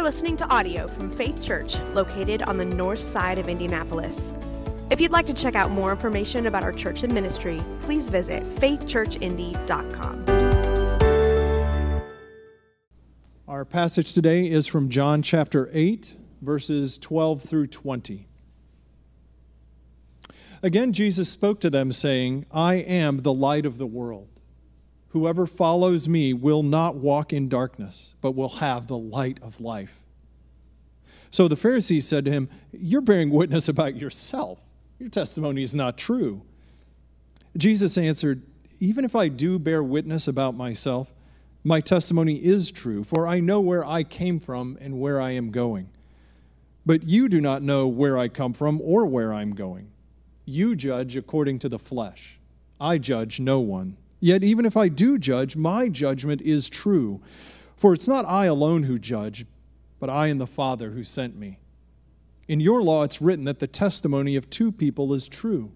You're listening to audio from Faith Church, located on the north side of Indianapolis. If you'd like to check out more information about our church and ministry, please visit faithchurchindy.com. Our passage today is from John chapter 8, verses 12 through 20. Again, Jesus spoke to them, saying, I am the light of the world. Whoever follows me will not walk in darkness, but will have the light of life. So the Pharisees said to him, You're bearing witness about yourself. Your testimony is not true. Jesus answered, Even if I do bear witness about myself, my testimony is true, for I know where I came from and where I am going. But you do not know where I come from or where I'm going. You judge according to the flesh. I judge no one. Yet, even if I do judge, my judgment is true. For it's not I alone who judge, but I and the Father who sent me. In your law, it's written that the testimony of two people is true.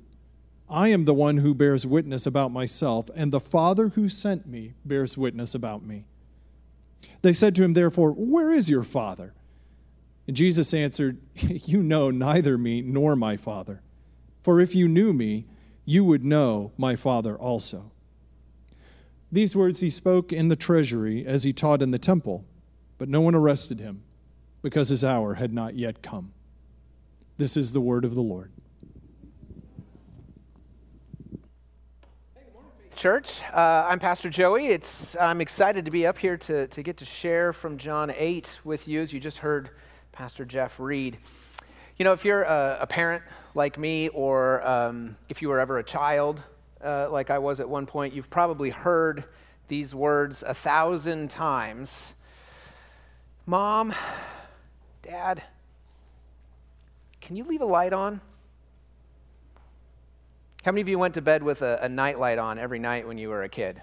I am the one who bears witness about myself, and the Father who sent me bears witness about me. They said to him, therefore, Where is your Father? And Jesus answered, You know neither me nor my Father. For if you knew me, you would know my Father also. These words he spoke in the treasury as he taught in the temple, but no one arrested him because his hour had not yet come. This is the word of the Lord. Church, uh, I'm Pastor Joey. It's, I'm excited to be up here to, to get to share from John 8 with you, as you just heard Pastor Jeff read. You know, if you're a, a parent like me, or um, if you were ever a child uh, like I was at one point, you've probably heard these words a thousand times Mom, Dad, can you leave a light on? How many of you went to bed with a, a night light on every night when you were a kid?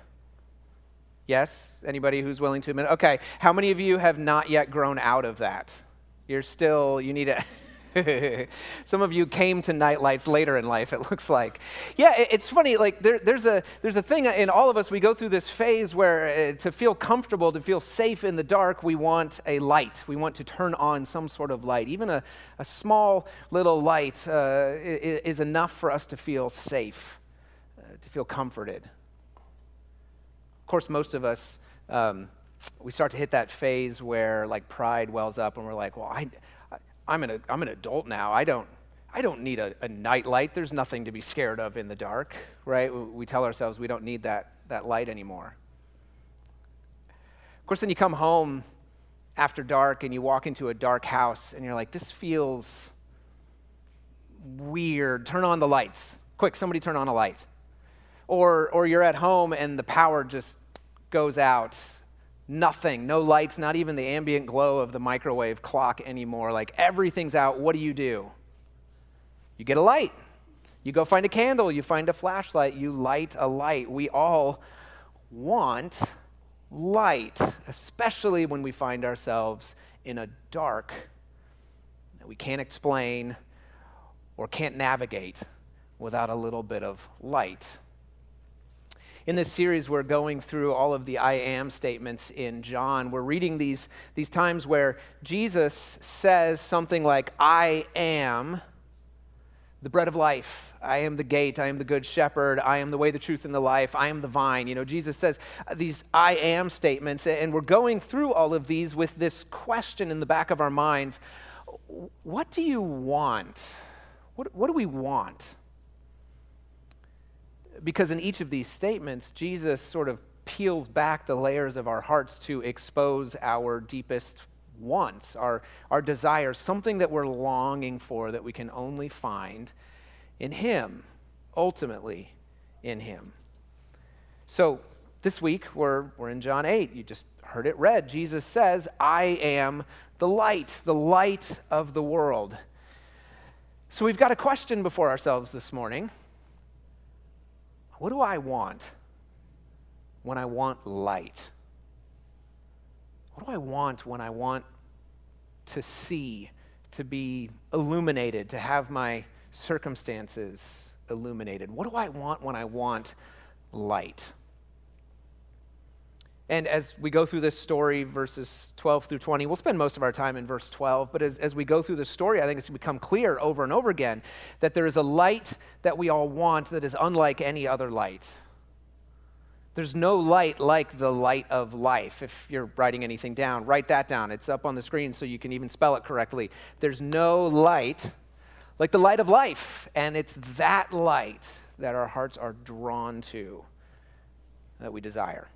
Yes? Anybody who's willing to admit? Okay. How many of you have not yet grown out of that? You're still, you need to. Some of you came to nightlights later in life, it looks like. Yeah, it's funny. Like there, there's a there's a thing in all of us. We go through this phase where uh, to feel comfortable, to feel safe in the dark, we want a light. We want to turn on some sort of light. Even a, a small little light uh, is, enough for us to feel safe, uh, to feel comforted. Of course, most of us. Um, we start to hit that phase where like pride wells up and we're like well i I'm an, I'm an adult now. I don't, I don't need a, a night light. There's nothing to be scared of in the dark, right? We tell ourselves we don't need that, that light anymore. Of course, then you come home after dark and you walk into a dark house and you're like, this feels weird. Turn on the lights. Quick, somebody turn on a light. Or, or you're at home and the power just goes out Nothing, no lights, not even the ambient glow of the microwave clock anymore. Like everything's out. What do you do? You get a light. You go find a candle, you find a flashlight, you light a light. We all want light, especially when we find ourselves in a dark that we can't explain or can't navigate without a little bit of light. In this series, we're going through all of the I am statements in John. We're reading these, these times where Jesus says something like, I am the bread of life. I am the gate. I am the good shepherd. I am the way, the truth, and the life. I am the vine. You know, Jesus says these I am statements, and we're going through all of these with this question in the back of our minds What do you want? What, what do we want? Because in each of these statements, Jesus sort of peels back the layers of our hearts to expose our deepest wants, our, our desires, something that we're longing for that we can only find in Him, ultimately in Him. So this week, we're, we're in John 8. You just heard it read. Jesus says, I am the light, the light of the world. So we've got a question before ourselves this morning. What do I want when I want light? What do I want when I want to see, to be illuminated, to have my circumstances illuminated? What do I want when I want light? And as we go through this story, verses 12 through 20, we'll spend most of our time in verse 12. But as, as we go through the story, I think it's become clear over and over again that there is a light that we all want that is unlike any other light. There's no light like the light of life. If you're writing anything down, write that down. It's up on the screen so you can even spell it correctly. There's no light like the light of life. And it's that light that our hearts are drawn to, that we desire.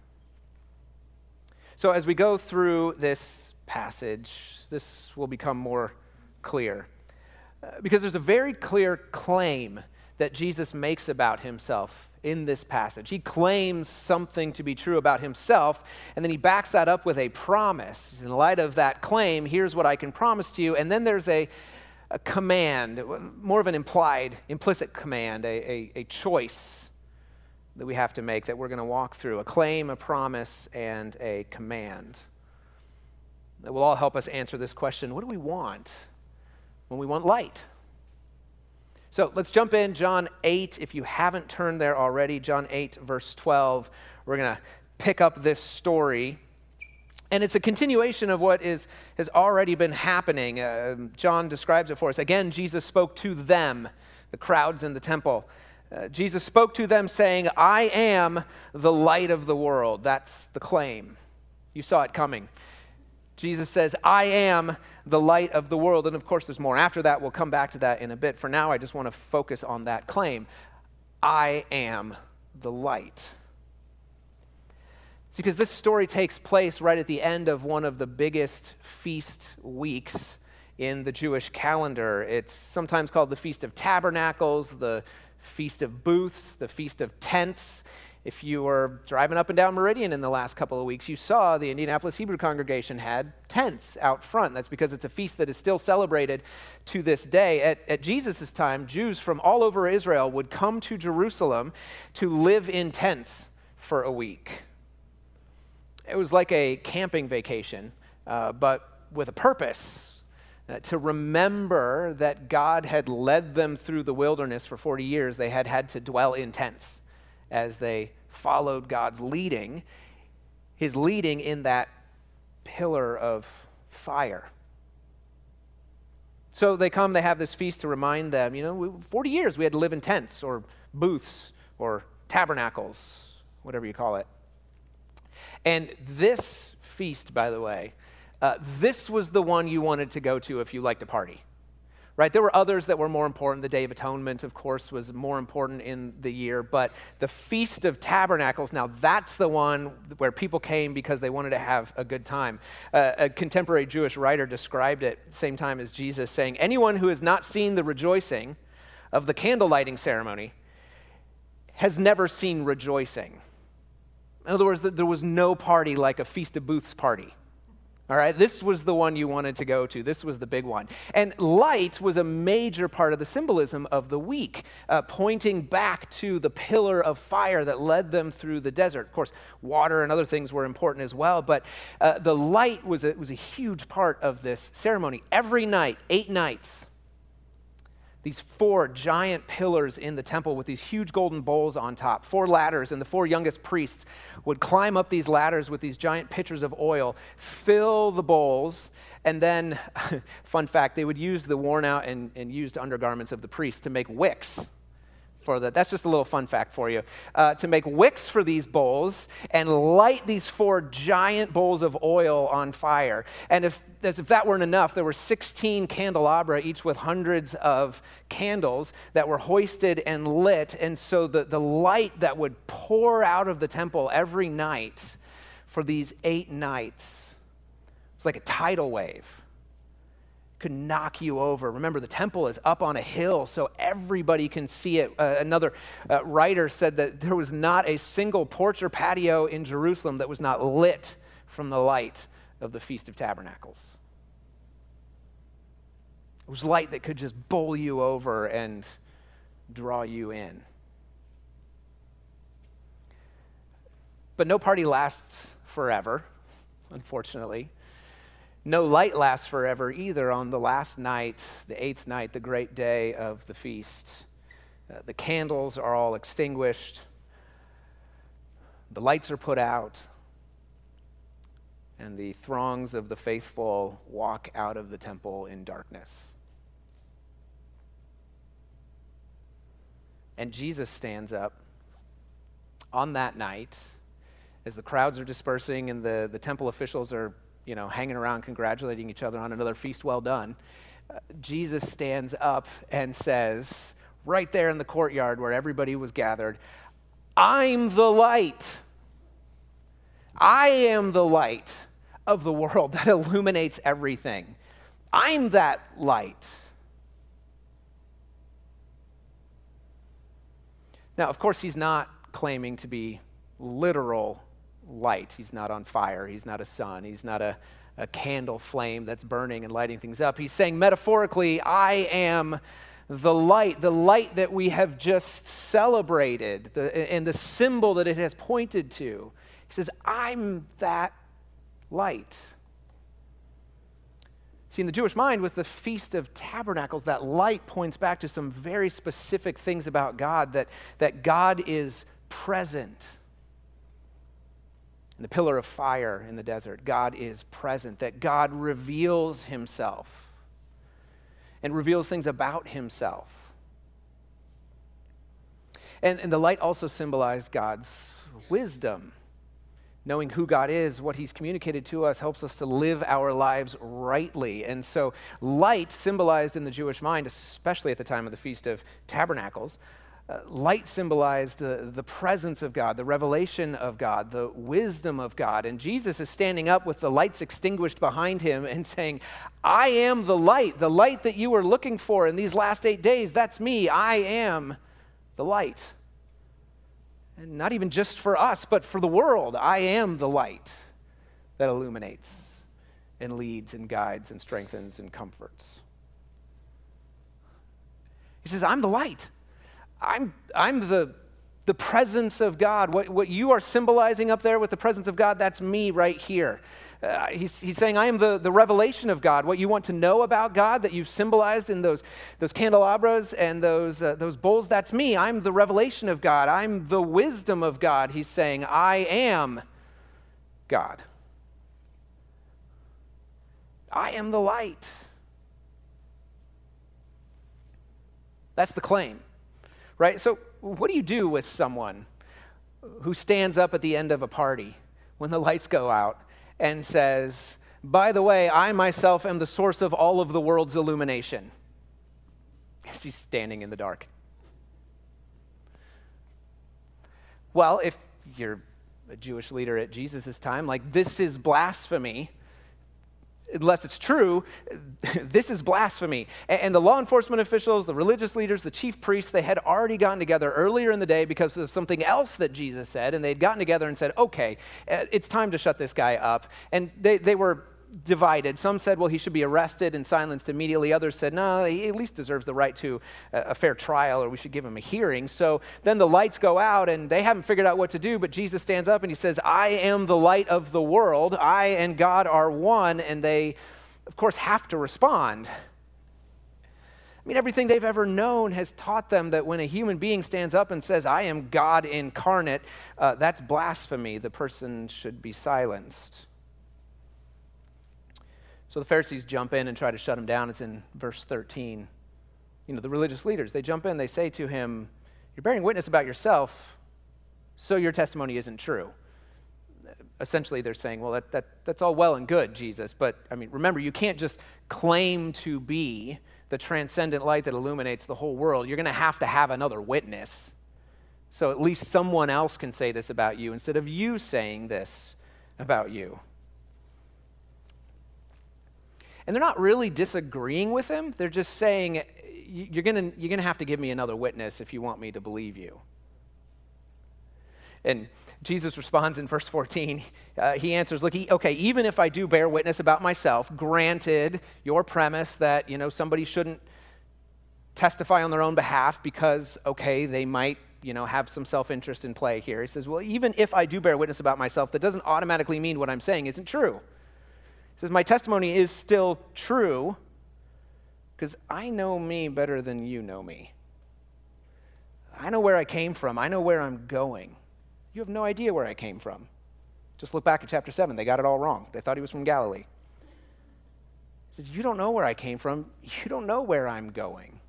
So, as we go through this passage, this will become more clear. Uh, because there's a very clear claim that Jesus makes about himself in this passage. He claims something to be true about himself, and then he backs that up with a promise. In light of that claim, here's what I can promise to you. And then there's a, a command, more of an implied, implicit command, a, a, a choice that we have to make that we're going to walk through a claim, a promise, and a command that will all help us answer this question what do we want when we want light? So let's jump in, John 8. If you haven't turned there already, John 8, verse 12, we're going to pick up this story. And it's a continuation of what is, has already been happening. Uh, John describes it for us. Again, Jesus spoke to them, the crowds in the temple. Uh, Jesus spoke to them saying, I am the light of the world. That's the claim. You saw it coming. Jesus says, I am the light of the world. And of course, there's more after that. We'll come back to that in a bit. For now, I just want to focus on that claim I am the light. It's because this story takes place right at the end of one of the biggest feast weeks in the Jewish calendar. It's sometimes called the Feast of Tabernacles, the Feast of Booths, the Feast of Tents. If you were driving up and down Meridian in the last couple of weeks, you saw the Indianapolis Hebrew congregation had tents out front. That's because it's a feast that is still celebrated to this day. At, at Jesus' time, Jews from all over Israel would come to Jerusalem to live in tents for a week. It was like a camping vacation, uh, but with a purpose Uh, to remember that God had led them through the wilderness for 40 years. They had had to dwell in tents as they followed God's leading, his leading in that pillar of fire. So they come, they have this feast to remind them, you know, 40 years we had to live in tents or booths or tabernacles, whatever you call it. And this feast, by the way, uh, this was the one you wanted to go to if you liked to party. Right? There were others that were more important. The Day of Atonement, of course, was more important in the year, but the Feast of Tabernacles, now that's the one where people came because they wanted to have a good time. Uh, a contemporary Jewish writer described it, same time as Jesus, saying, Anyone who has not seen the rejoicing of the candle lighting ceremony has never seen rejoicing. In other words, there was no party like a Feast of Booths party all right, this was the one you wanted to go to. This was the big one. And light was a major part of the symbolism of the week, uh, pointing back to the pillar of fire that led them through the desert. Of course, water and other things were important as well, but uh, the light was a, was a huge part of this ceremony. Every night, eight nights, these four giant pillars in the temple with these huge golden bowls on top, four ladders, and the four youngest priests would climb up these ladders with these giant pitchers of oil, fill the bowls, and then, fun fact, they would use the worn out and, and used undergarments of the priests to make wicks for that. That's just a little fun fact for you. Uh, to make wicks for these bowls and light these four giant bowls of oil on fire. And if, as if that weren't enough, there were 16 candelabra, each with hundreds of candles that were hoisted and lit. And so the, the light that would pour out of the temple every night for these eight nights was like a tidal wave could knock you over. Remember, the temple is up on a hill, so everybody can see it. Uh, another uh, writer said that there was not a single porch or patio in Jerusalem that was not lit from the light of the Feast of Tabernacles. It was light that could just bowl you over and draw you in. But no party lasts forever, unfortunately. No light lasts forever either on the last night, the eighth night, the great day of the feast. Uh, the candles are all extinguished, the lights are put out, and the throngs of the faithful walk out of the temple in darkness. And Jesus stands up on that night as the crowds are dispersing and the, the temple officials are you know, hanging around congratulating each other on another feast well done. Uh, Jesus stands up and says, right there in the courtyard where everybody was gathered, I'm the light. I am the light of the world that illuminates everything. I'm that light. Now, of course, he's not claiming to be literal light. He's not on fire. He's not a sun. He's not a, a candle flame that's burning and lighting things up. He's saying, metaphorically, I am the light, the light that we have just celebrated, the, and the symbol that it has pointed to. He says, I'm that light. See, in the Jewish mind, with the Feast of Tabernacles, that light points back to some very specific things about God that, that God is present. In the pillar of fire in the desert, God is present, that God reveals himself and reveals things about himself. And, and the light also symbolized God's wisdom. Knowing who God is, what He's communicated to us, helps us to live our lives rightly. And so, light symbolized in the Jewish mind, especially at the time of the Feast of Tabernacles, uh, light symbolized the, the presence of God, the revelation of God, the wisdom of God. And Jesus is standing up with the lights extinguished behind him and saying, I am the light, the light that you were looking for in these last eight days. That's me. I am the light. And not even just for us, but for the world. I am the light that illuminates and leads and guides and strengthens and comforts. He says, I'm the light. I'm, I'm the, the presence of God. What, what you are symbolizing up there with the presence of God, that's me right here. Uh, he's, he's saying, I am the, the revelation of God. What you want to know about God that you've symbolized in those, those candelabras and those, uh, those bowls, that's me. I'm the revelation of God. I'm the wisdom of God. He's saying, I am God. I am the light. That's the claim right? So, what do you do with someone who stands up at the end of a party when the lights go out and says, By the way, I myself am the source of all of the world's illumination? As he's standing in the dark. Well, if you're a Jewish leader at Jesus' time, like, this is blasphemy unless it's true, this is blasphemy. And the law enforcement officials, the religious leaders, the chief priests, they had already gotten together earlier in the day because of something else that Jesus said. And they'd gotten together and said, okay, uh, it's time to shut this guy up. And they, they were divided. Some said, well, he should be arrested and silenced immediately. Others said, no, he at least deserves the right to a fair trial or we should give him a hearing. So then the lights go out and they haven't figured out what to do, but Jesus stands up and he says, I am the light of the world. I and God are one. And they, of course, have to respond. I mean, everything they've ever known has taught them that when a human being stands up and says, I am God incarnate, uh, that's blasphemy. The person should be silenced. So the Pharisees jump in and try to shut him down. It's in verse 13. You know, the religious leaders, they jump in, they say to him, You're bearing witness about yourself, so your testimony isn't true. Essentially, they're saying, Well, that, that, that's all well and good, Jesus, but I mean, remember, you can't just claim to be the transcendent light that illuminates the whole world. You're going to have to have another witness. So at least someone else can say this about you instead of you saying this about you. And they're not really disagreeing with him. They're just saying, you're going you're going to have to give me another witness if you want me to believe you. And Jesus responds in verse 14. Uh, he answers, Look, he, okay, even if I do bear witness about myself, granted your premise that, you know, somebody shouldn't testify on their own behalf because, okay, they might, you know, have some self interest in play here. He says, Well, even if I do bear witness about myself, that doesn't automatically mean what I'm saying isn't true. He says, My testimony is still true because I know me better than you know me. I know where I came from, I know where I'm going. You have no idea where I came from. Just look back at chapter 7. They got it all wrong. They thought he was from Galilee. He said, You don't know where I came from. You don't know where I'm going.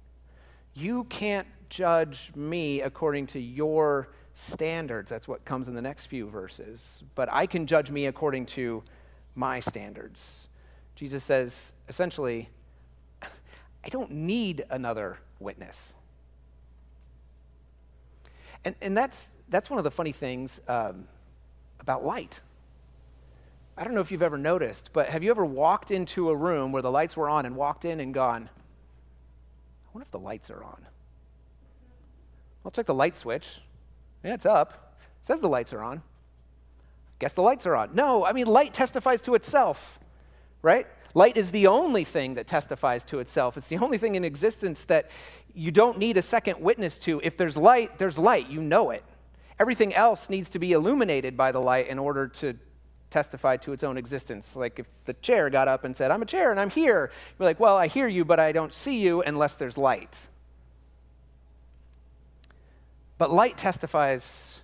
You can't judge me according to your standards. That's what comes in the next few verses. But I can judge me according to my standards. Jesus says, essentially, I don't need another witness. And, and that's, that's one of the funny things um, about light. I don't know if you've ever noticed, but have you ever walked into a room where the lights were on and walked in and gone, I wonder if the lights are on? I'll check the light switch. Yeah, it's up. It says the lights are on. Guess the lights are on. No, I mean, light testifies to itself, right? Light is the only thing that testifies to itself. It's the only thing in existence that you don't need a second witness to. If there's light, there's light. You know it. Everything else needs to be illuminated by the light in order to testify to its own existence. Like if the chair got up and said, I'm a chair and I'm here, you're like, well, I hear you, but I don't see you unless there's light. But light testifies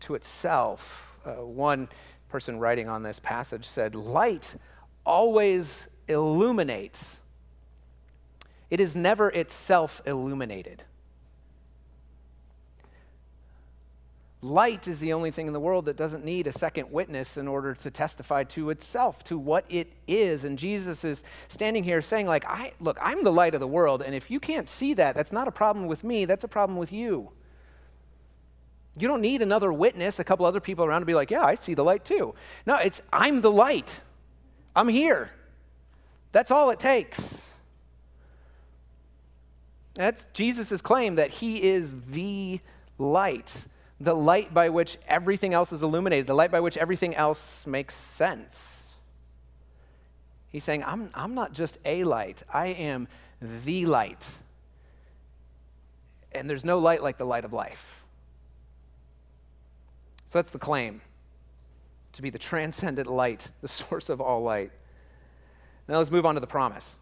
to itself. Uh, one person writing on this passage said, Light always illuminates, it is never itself illuminated. Light is the only thing in the world that doesn't need a second witness in order to testify to itself, to what it is. And Jesus is standing here saying, like, I look, I'm the light of the world, and if you can't see that, that's not a problem with me, that's a problem with you. You don't need another witness, a couple other people around to be like, yeah, I see the light too. No, it's I'm the light. I'm here. That's all it takes. That's Jesus' claim that he is the light, the light by which everything else is illuminated, the light by which everything else makes sense. He's saying, I'm, I'm not just a light, I am the light. And there's no light like the light of life. So that's the claim to be the transcendent light, the source of all light. Now let's move on to the promise.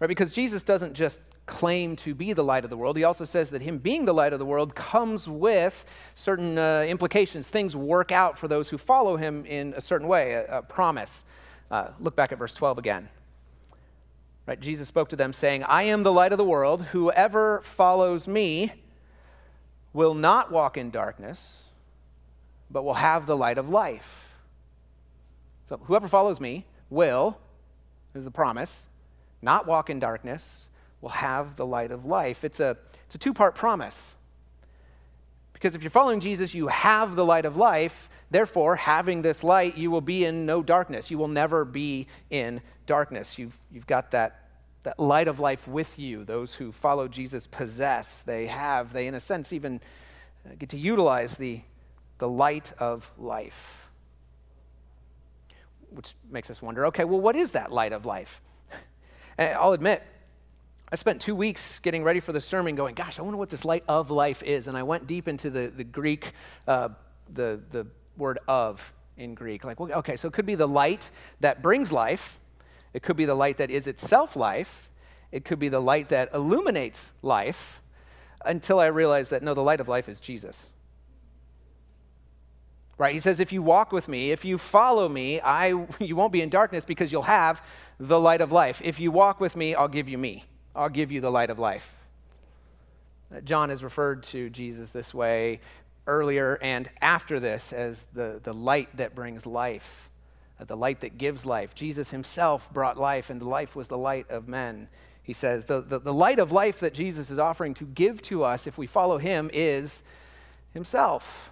Right, because Jesus doesn't just claim to be the light of the world, he also says that him being the light of the world comes with certain uh, implications. Things work out for those who follow him in a certain way, a, a promise. Uh, look back at verse 12 again. Right, Jesus spoke to them saying, I am the light of the world. Whoever follows me will not walk in darkness, but will have the light of life. So whoever follows me will, is a promise, not walk in darkness, will have the light of life. It's a, it's a two part promise. Because if you're following Jesus, you have the light of life. Therefore, having this light, you will be in no darkness. You will never be in darkness. You've, you've got that, that light of life with you. Those who follow Jesus possess, they have, they, in a sense, even uh, get to utilize the, the light of life. Which makes us wonder okay, well, what is that light of life? And I'll admit, I spent two weeks getting ready for the sermon going, gosh, I wonder what this light of life is. And I went deep into the, the Greek, uh, the, the word of in Greek. Like, okay, so it could be the light that brings life, it could be the light that is itself life, it could be the light that illuminates life, until I realized that no, the light of life is Jesus. Right? He says, if you walk with me, if you follow me, I, you won't be in darkness because you'll have the light of life. If you walk with me, I'll give you me. I'll give you the light of life. Uh, John has referred to Jesus this way earlier and after this as the, the light that brings life, uh, the light that gives life. Jesus himself brought life, and life was the light of men. He says, the, the, the light of life that Jesus is offering to give to us if we follow him is himself.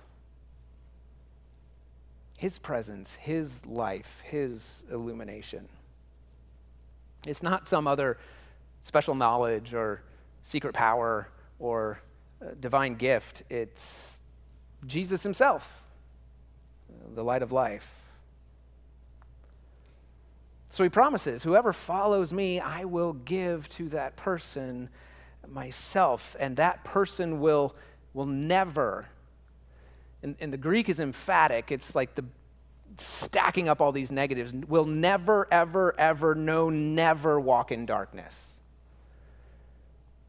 His presence, His life, His illumination. It's not some other special knowledge or secret power or uh, divine gift. It's Jesus Himself, the light of life. So He promises, whoever follows me, I will give to that person myself, and that person will, will never and, and the Greek is emphatic. It's like the stacking up all these negatives. Will never, ever, ever, no, never walk in darkness.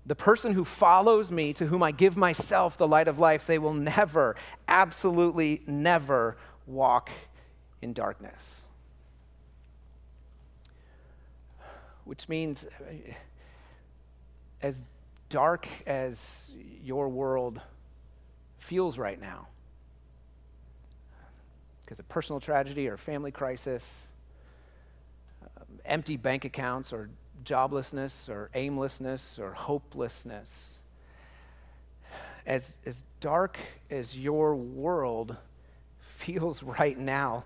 The person who follows me, to whom I give myself the light of life, they will never, absolutely never walk in darkness. Which means, as dark as your world feels right now, because of personal tragedy or family crisis, um, empty bank accounts or joblessness or aimlessness or hopelessness, as, as dark as your world feels right now,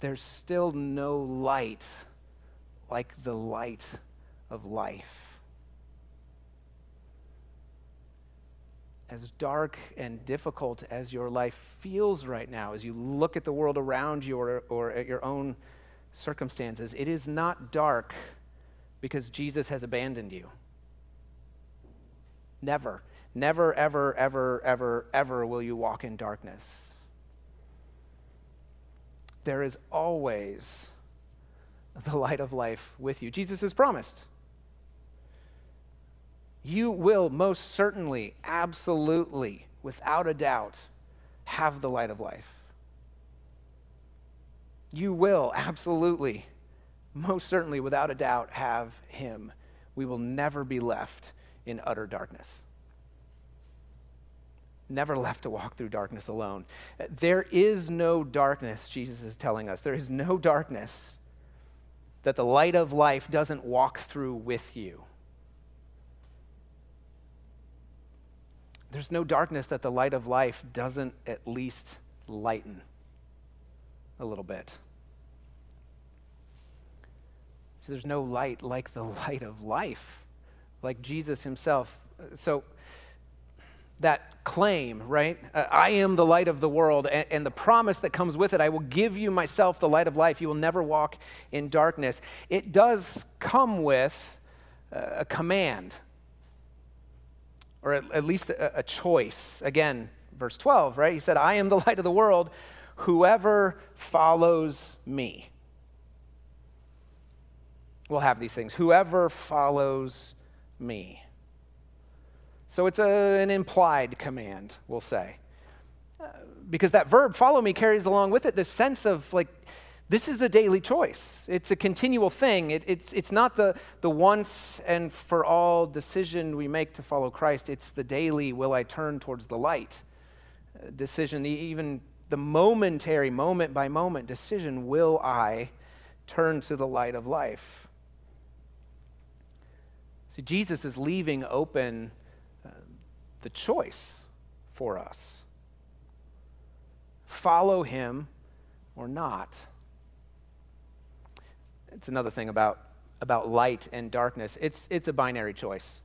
there's still no light like the light of life. As dark and difficult as your life feels right now, as you look at the world around you or, or at your own circumstances, it is not dark because Jesus has abandoned you. Never. Never, ever, ever, ever, ever will you walk in darkness. There is always the light of life with you. Jesus has promised. You will most certainly, absolutely, without a doubt, have the light of life. You will absolutely, most certainly, without a doubt, have Him. We will never be left in utter darkness never left to walk through darkness alone. There is no darkness, Jesus is telling us. There is no darkness that the light of life doesn't walk through with you. There's no darkness that the light of life doesn't at least lighten a little bit. So there's no light like the light of life, like Jesus himself. So, that claim, right? Uh, I am the light of the world, and, the promise that comes with it I will give you myself the light of life. You will never walk in darkness. It does come with uh, a command, or at, at least a, a choice. Again, verse 12, right? He said, I am the light of the world. Whoever follows me will have these things. Whoever follows me. So it's a, an implied command, we'll say. Uh, because that verb, follow me, carries along with it this sense of like, this is a daily choice. It's a continual thing. It, it's, it's not the, the once and for all decision we make to follow Christ. It's the daily, will I turn towards the light uh, decision, even the momentary, moment by moment decision, will I turn to the light of life? See, Jesus is leaving open the choice for us follow him or not. It's another thing about, about light and darkness. It's, it's a binary choice,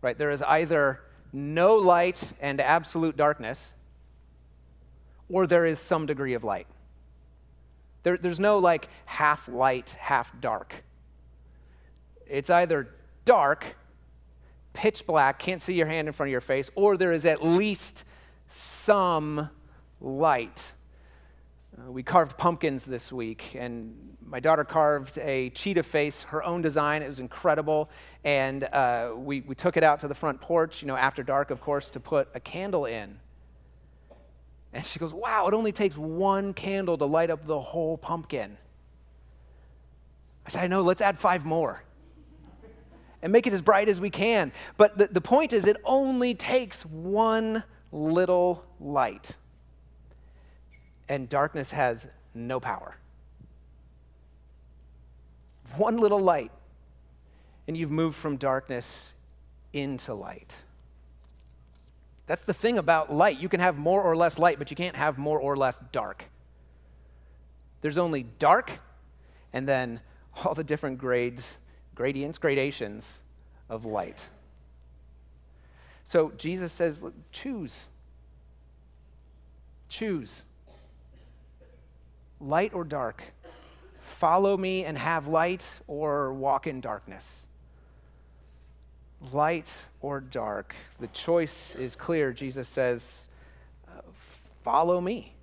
right? There is either no light and absolute darkness, or there is some degree of light. There, there's no like half light, half dark. It's either dark pitch black, can't see your hand in front of your face, or there is at least some light. Uh, we carved pumpkins this week, and my daughter carved a cheetah face, her own design. It was incredible. And uh, we, we took it out to the front porch, you know, after dark, of course, to put a candle in. And she goes, Wow, it only takes one candle to light up the whole pumpkin. I said, I know, let's add five more and make it as bright as we can. But the, the point is, it only takes one little light, and darkness has no power. One little light, and you've moved from darkness into light. That's the thing about light. You can have more or less light, but you can't have more or less dark. There's only dark, and then all the different grades gradients, gradations of light. So Jesus says, choose. Choose. Light or dark. Follow me and have light or walk in darkness. Light or dark. The choice is clear. Jesus says, uh, Follow me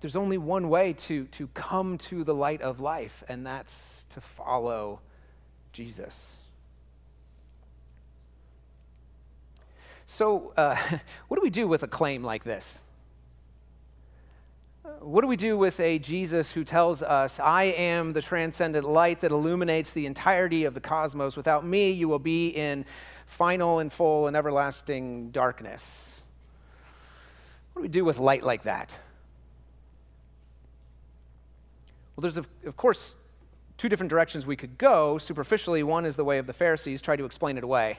there's only one way to, to come to the light of life, and that's to follow Jesus. So, uh, what do we do with a claim like this? What do we do with a Jesus who tells us, I am the transcendent light that illuminates the entirety of the cosmos? Without me, you will be in final and full and everlasting darkness. What do we do with light like that? Well, there's, of, of course, two different directions we could go. Superficially, one is the way of the Pharisees, try to explain it away.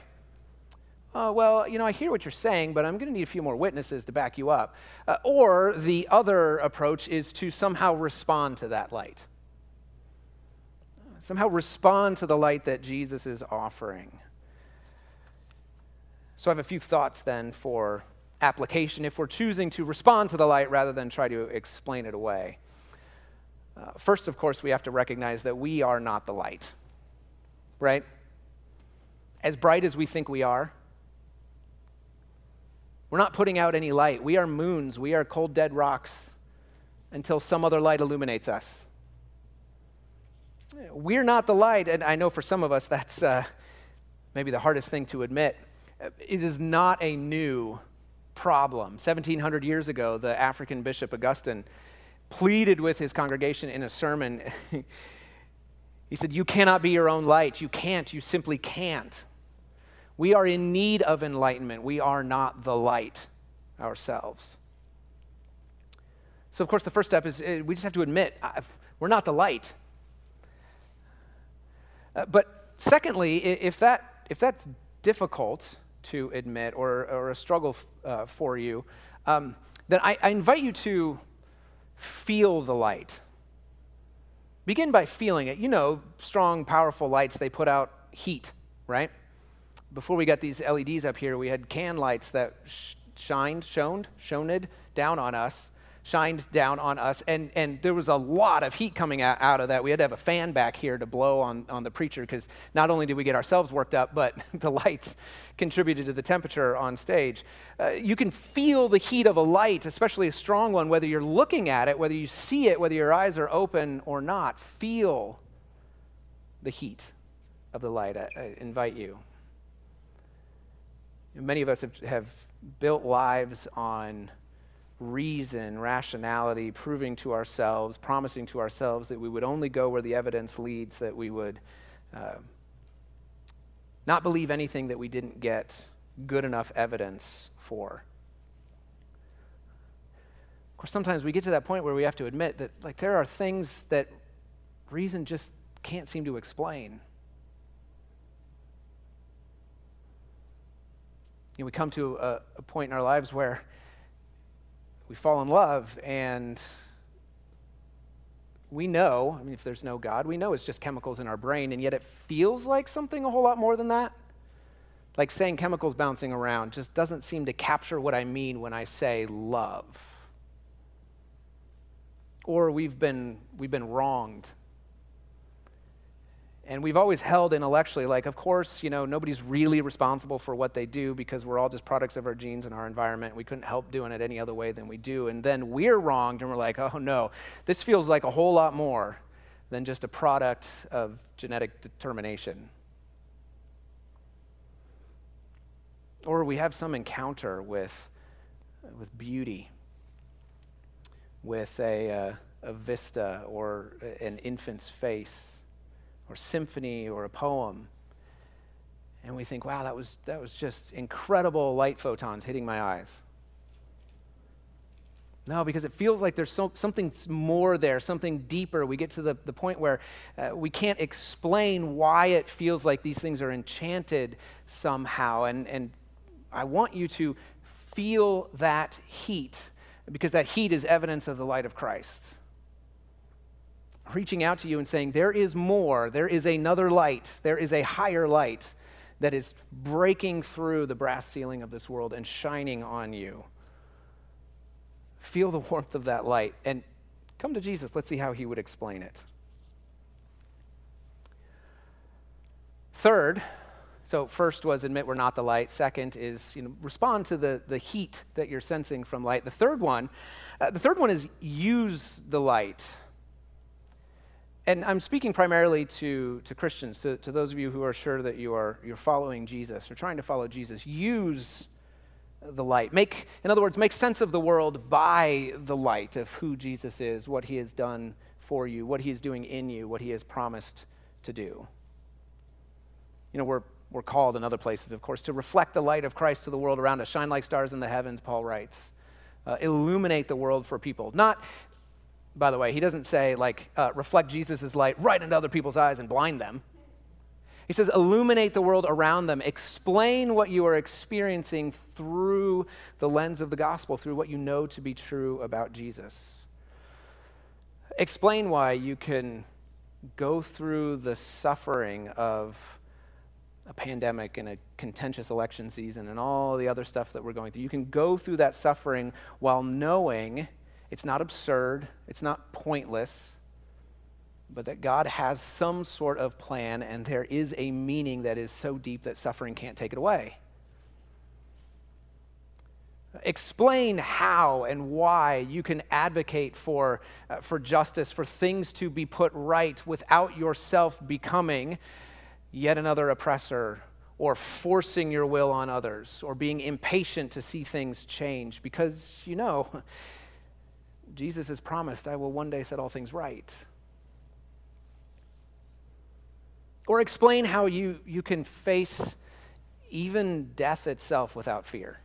Uh, well, you know, I hear what you're saying, but I'm going to need a few more witnesses to back you up. Uh, or the other approach is to somehow respond to that light. Somehow respond to the light that Jesus is offering. So I have a few thoughts then for application if we're choosing to respond to the light rather than try to explain it away. Uh, first, of course, we have to recognize that we are not the light, right? As bright as we think we are, we're not putting out any light. We are moons, we are cold, dead rocks until some other light illuminates us. We're not the light, and I know for some of us that's uh, maybe the hardest thing to admit. It is not a new problem. 1700 years ago, the African bishop Augustine pleaded with his congregation in a sermon. he said, You cannot be your own light. You can't. You simply can't. We are in need of enlightenment. We are not the light ourselves. So, of course, the first step is uh, we just have to admit we're not the light. Uh, but secondly, if, that, if that's difficult to admit or, or a struggle uh, for you, um, then I, I invite you to feel the light. Begin by feeling it. You know, strong, powerful lights, they put out heat, right? Before we got these LEDs up here, we had can lights that sh- shined, shoned, shoned down on us, shined down on us, and, and there was a lot of heat coming out, out of that. We had to have a fan back here to blow on, on the preacher because not only did we get ourselves worked up, but the lights contributed to the temperature on stage. Uh, you can feel the heat of a light, especially a strong one, whether you're looking at it, whether you see it, whether your eyes are open or not. Feel the heat of the light. I, I invite you. Many of us have, have built lives on reason, rationality, proving to ourselves, promising to ourselves that we would only go where the evidence leads, that we would uh, not believe anything that we didn't get good enough evidence for. Of course, sometimes we get to that point where we have to admit that, like, there are things that reason just can't seem to explain. You know, we come to a, a point in our lives where we fall in love and we know, I mean, if there's no God, we know it's just chemicals in our brain, and yet it feels like something a whole lot more than that. Like saying chemicals bouncing around just doesn't seem to capture what I mean when I say love. Or we've been, we've been wronged and we've always held intellectually, like, of course, you know, nobody's really responsible for what they do because we're all just products of our genes and our environment. We couldn't help doing it any other way than we do. And then we're wronged and we're like, oh no, this feels like a whole lot more than just a product of genetic determination. Or we have some encounter with, with beauty, with a, uh, a vista or an infant's face or symphony or a poem. And we think, wow, that was, that was just incredible light photons hitting my eyes. No, because it feels like there's so, something more there, something deeper. We get to the, the point where uh, we can't explain why it feels like these things are enchanted somehow. And, and I want you to feel that heat, because that heat is evidence of the light of Christ reaching out to you and saying, There is more, there is another light, there is a higher light that is breaking through the brass ceiling of this world and shining on you. Feel the warmth of that light and come to Jesus. Let's see how he would explain it. Third, so first was admit we're not the light. Second is you know, respond to the, the heat that you're sensing from light. The third one, uh, the third one is use the light and I'm speaking primarily to, to Christians, to, to those of you who are sure that you are you're following Jesus or trying to follow Jesus. Use the light. Make, in other words, make sense of the world by the light of who Jesus is, what he has done for you, what he is doing in you, what he has promised to do. You know, we're, we're called in other places, of course, to reflect the light of Christ to the world around us. Shine like stars in the heavens, Paul writes. Uh, illuminate the world for people. Not, by the way, he doesn't say, like, uh, reflect Jesus' light right into other people's eyes and blind them. He says, illuminate the world around them. Explain what you are experiencing through the lens of the gospel, through what you know to be true about Jesus. Explain why you can go through the suffering of a pandemic and a contentious election season and all the other stuff that we're going through. You can go through that suffering while knowing it's not absurd, it's not pointless, but that God has some sort of plan and there is a meaning that is so deep that suffering can't take it away. Explain how and why you can advocate for, uh, for justice, for things to be put right without yourself becoming yet another oppressor or forcing your will on others or being impatient to see things change. Because you know Jesus has promised, I will one day set all things right. Or explain how you, you can face even death itself without fear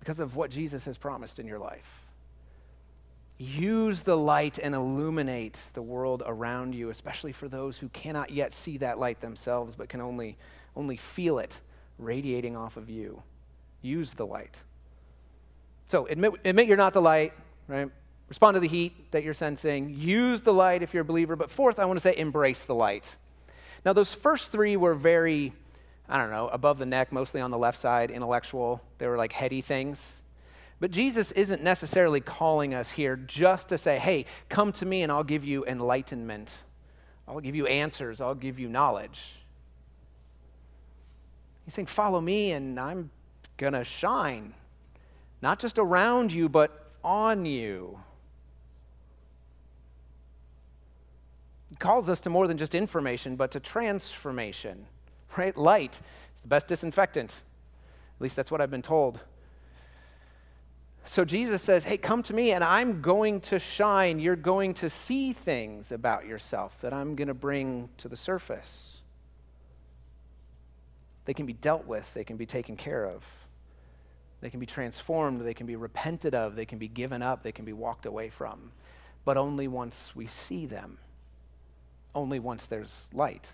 because of what Jesus has promised in your life. Use the light and illuminate the world around you, especially for those who cannot yet see that light themselves but can only, only feel it radiating off of you. Use the light. So admit, admit you're not the light, right? Respond to the heat that you're sensing. Use the light if you're a believer. But fourth, I want to say embrace the light. Now, those first three were very, I don't know, above the neck, mostly on the left side, intellectual. They were like heady things. But Jesus isn't necessarily calling us here just to say, hey, come to me and I'll give you enlightenment. I'll give you answers. I'll give you knowledge. He's saying, follow me and I'm going to shine. Not just around you, but on you. Calls us to more than just information, but to transformation, right? Light is the best disinfectant. At least that's what I've been told. So Jesus says, Hey, come to me and I'm going to shine. You're going to see things about yourself that I'm going to bring to the surface. They can be dealt with, they can be taken care of, they can be transformed, they can be repented of, they can be given up, they can be walked away from. But only once we see them, only once there's light.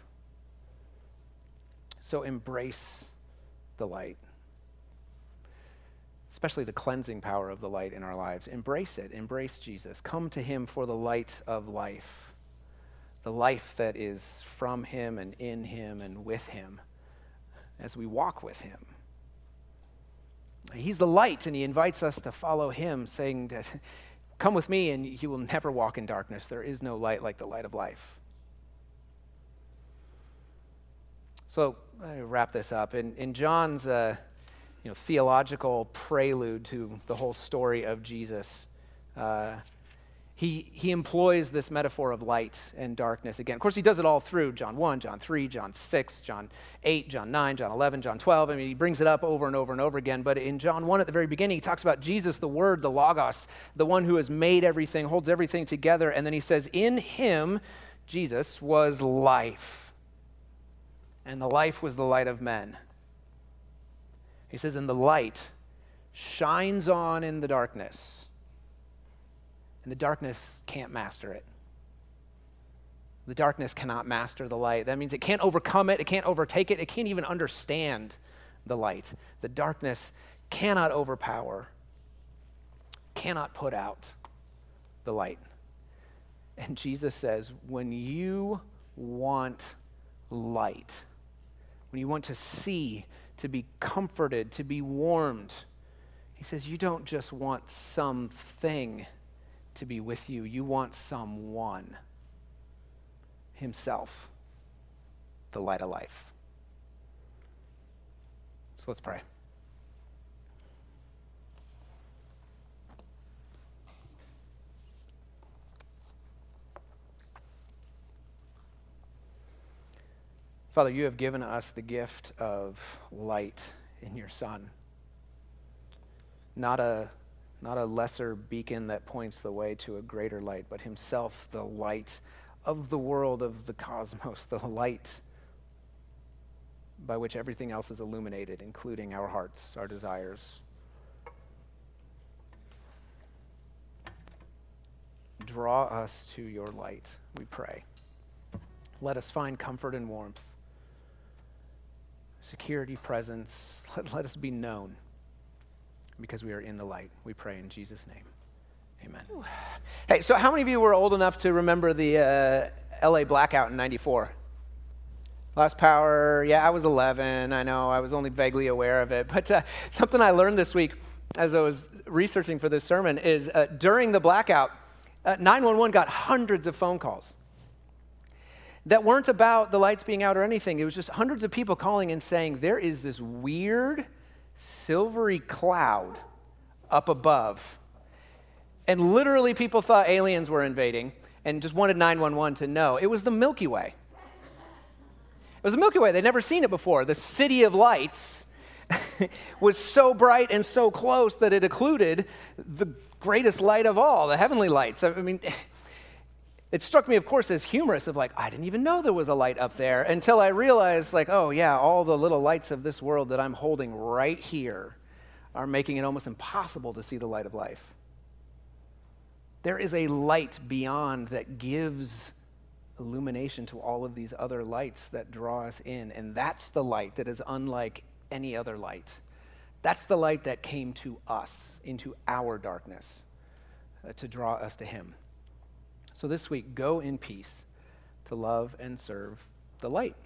So embrace the light especially the cleansing power of the light in our lives. Embrace it. Embrace Jesus. Come to him for the light of life, the life that is from him and in him and with him as we walk with him. He's the light, and he invites us to follow him, saying that, Come with me, and you will never walk in darkness. There is no light like the light of life. So, I wrap this up. In, in John's. Uh, you know, theological prelude to the whole story of Jesus. Uh, he, he employs this metaphor of light and darkness again. Of course, he does it all through John 1, John 3, John 6, John 8, John 9, John 11, John 12. I mean, he brings it up over and over and over again. But in John 1, at the very beginning, he talks about Jesus, the Word, the Logos, the one who has made everything, holds everything together. And then he says, In him, Jesus, was life. And the life was the light of men. He says, And the light shines on in the darkness, and the darkness can't master it. The darkness cannot master the light. That means it can't overcome it, it can't overtake it, it can't even understand the light. The darkness cannot overpower, cannot put out the light. And Jesus says, when you want light, when you want to see to be comforted, to be warmed. He says, You don't just want something to be with you, you want someone Himself, the light of life. So let's pray. Father, you have given us the gift of light in your Son. Not a, not a lesser beacon that points the way to a greater light, but Himself, the light of the world, of the cosmos, the light by which everything else is illuminated, including our hearts, our desires. Draw us to your light, we pray. Let us find comfort and warmth, security, presence. Let, let us be known because we are in the light. We pray in Jesus' name. Amen. Hey, so how many of you were old enough to remember the uh, LA blackout in 94? Lost Power, yeah, I was 11. I know, I was only vaguely aware of it. But uh, something I learned this week as I was researching for this sermon is uh, during the blackout, uh, 911 got hundreds of phone calls that weren't about the lights being out or anything. It was just hundreds of people calling and saying, There is this weird silvery cloud up above. And literally, people thought aliens were invading and just wanted 911 to know. It was the Milky Way. It was the Milky Way. They'd never seen it before. The city of lights was so bright and so close that it occluded the greatest light of all, the heavenly lights. I mean, it struck me, of course, as humorous of like, I didn't even know there was a light up there until I realized, like, oh, yeah, all the little lights of this world that I'm holding right here are making it almost impossible to see the light of life. There is a light beyond that gives illumination to all of these other lights that draw us in. And that's the light that is unlike any other light. That's the light that came to us, into our darkness, uh, to draw us to Him. So this week, go in peace to love and serve the light.